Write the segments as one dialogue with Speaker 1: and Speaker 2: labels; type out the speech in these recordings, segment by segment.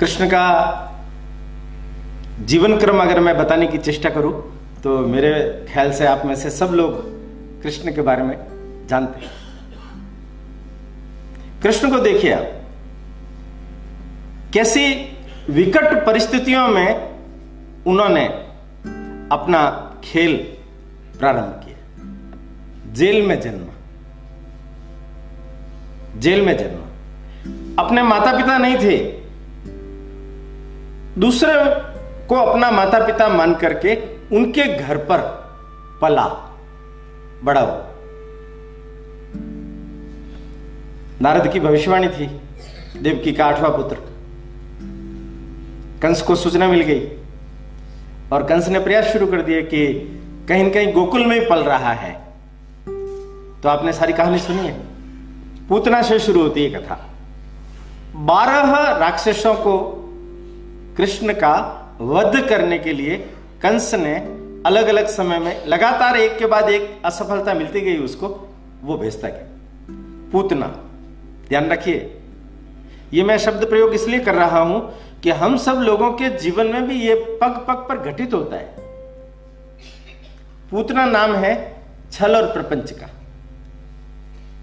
Speaker 1: कृष्ण का जीवन क्रम अगर मैं बताने की चेष्टा करूँ तो मेरे ख्याल से आप में से सब लोग कृष्ण के बारे में जानते हैं। कृष्ण को देखिए आप। कैसी विकट परिस्थितियों में उन्होंने अपना खेल प्रारंभ किया। जेल में जन्म। जेल में जन्म। अपने माता पिता नहीं थे। दूसरे को अपना माता पिता मान करके उनके घर पर पला। बड़ा हो। नारद की भविष्यवाणी थी। देवकी का आठवां पुत्र। कंस को सूचना मिल गई और कंस ने प्रयास शुरू कर दिया कि कहीं न कहीं गोकुल में ही पल रहा है। तो आपने सारी कहानी सुनी है? पूतना से शुरू होती है कथा। बारह राक्षसों को कृष्ण का वध करने के लिए कंस ने अलग अलग समय में लगातार एक के बाद एक असफलता मिलती गई उसको, वो भेजता गया। पूतना, ध्यान रखिए। ये मैं शब्द प्रयोग इसलिए कर रहा हूँ कि हम सब लोगों के जीवन में भी ये पग पग पर घटित होता है। पूतना नाम है छल और प्रपंच का।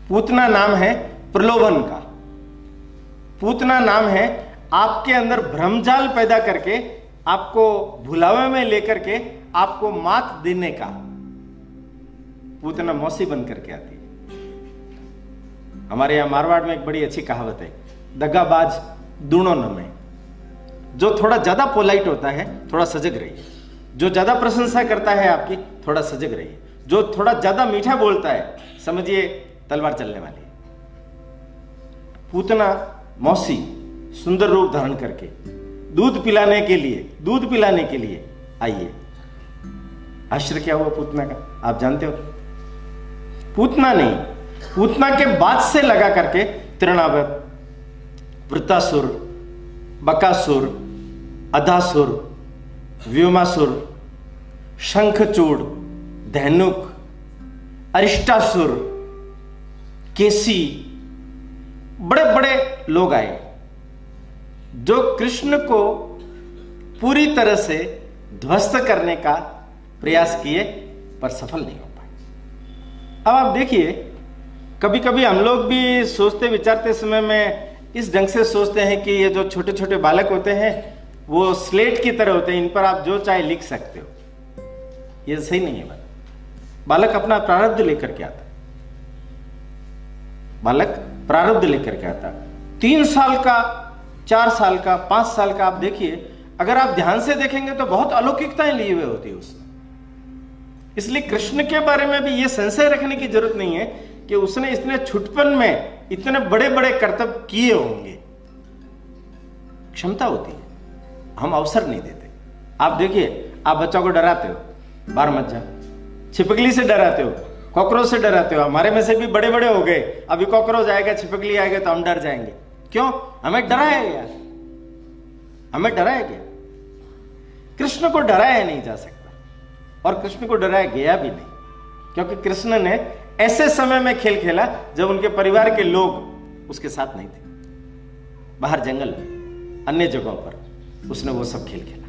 Speaker 1: पूतना नाम है प्रलोभन का। पूतना नाम है आपके अंदर भ्रमजाल पैदा करके, आपको भुलावे में लेकर के, आपको मात देने का पूतना मौसी बन करके आती है। हमारे यहाँ मारवाड़ में एक बड़ी अच्छी कहावत है दगाबाज दूणों न में। जो थोड़ा ज़्यादा पोलाइट होता है, थोड़ा सजग रहिए। जो ज़्यादा प्रशंसा करता है आपकी, थोड़ा सजग रहिए। जो थोड़ा ज़्यादा मीठा बोलता है, समझिए, तलवार चलने वाली पूतना मौसी सुंदर रूप धारण करके, दूध पिलाने के लिए, दूध पिलाने के लिए, आइए। आश्चर्य क्या हुआ पूतना का? आप जानते हो? पूतना नहीं, पूतना के बाद से लगा करके तृणावत वृतासुर बकासुर, अधासुर, व्योमासुर, शंखचूड़, धैनुक, अरिष्टासुर, केसी बड़े बड़े लोग आए। जो कृष्ण को पूरी तरह से ध्वस्त करने का प्रयास किए, पर सफल नहीं हो पाए। अब आप देखिए कभी कभी हम लोग भी सोचते, विचारते समय में इस ढंग से सोचते हैं कि ये जो छोटे छोटे बालक होते हैं, वो स्लेट की तरह होते हैं, इन पर आप जो चाहे लिख सकते हो। ये सही नहीं है बात। बालक अपना प्रारब्ध लेकर के आता बालक प्रारब्ध लेकर के आता तीन साल का चार साल का, पाँच साल का आप देखिए, अगर आप ध्यान से देखेंगे तो बहुत अलौकिकताएँ लिए हुए होती है उसमें इसलिए कृष्ण के बारे में भी यह संशय रखने की ज़रूरत नहीं है कि उसने इतने छुटपन में इतने बड़े बड़े कर्तव्य किए होंगे। क्षमता होती है। हम अवसर नहीं देते। आप देखिए, आप बच्चों को डराते हो, बार मत जा छिपकली से डराते हो, कॉकरोच से डराते हो। हमारे में से भी बड़े बड़े हो गए। अभी कॉकरोच आएगा, छिपकली आएगा तो हम डर जाएँगे। क्यों? हमें डराया गया हमें डराया गया कृष्ण को डराया नहीं जा सकता। और कृष्ण को डराया गया भी नहीं। क्योंकि कृष्ण ने ऐसे समय में खेल खेला जब उनके परिवार के लोग उसके साथ नहीं थे। बाहर जंगल में अन्य जगहों पर उसने वो सब खेल खेला।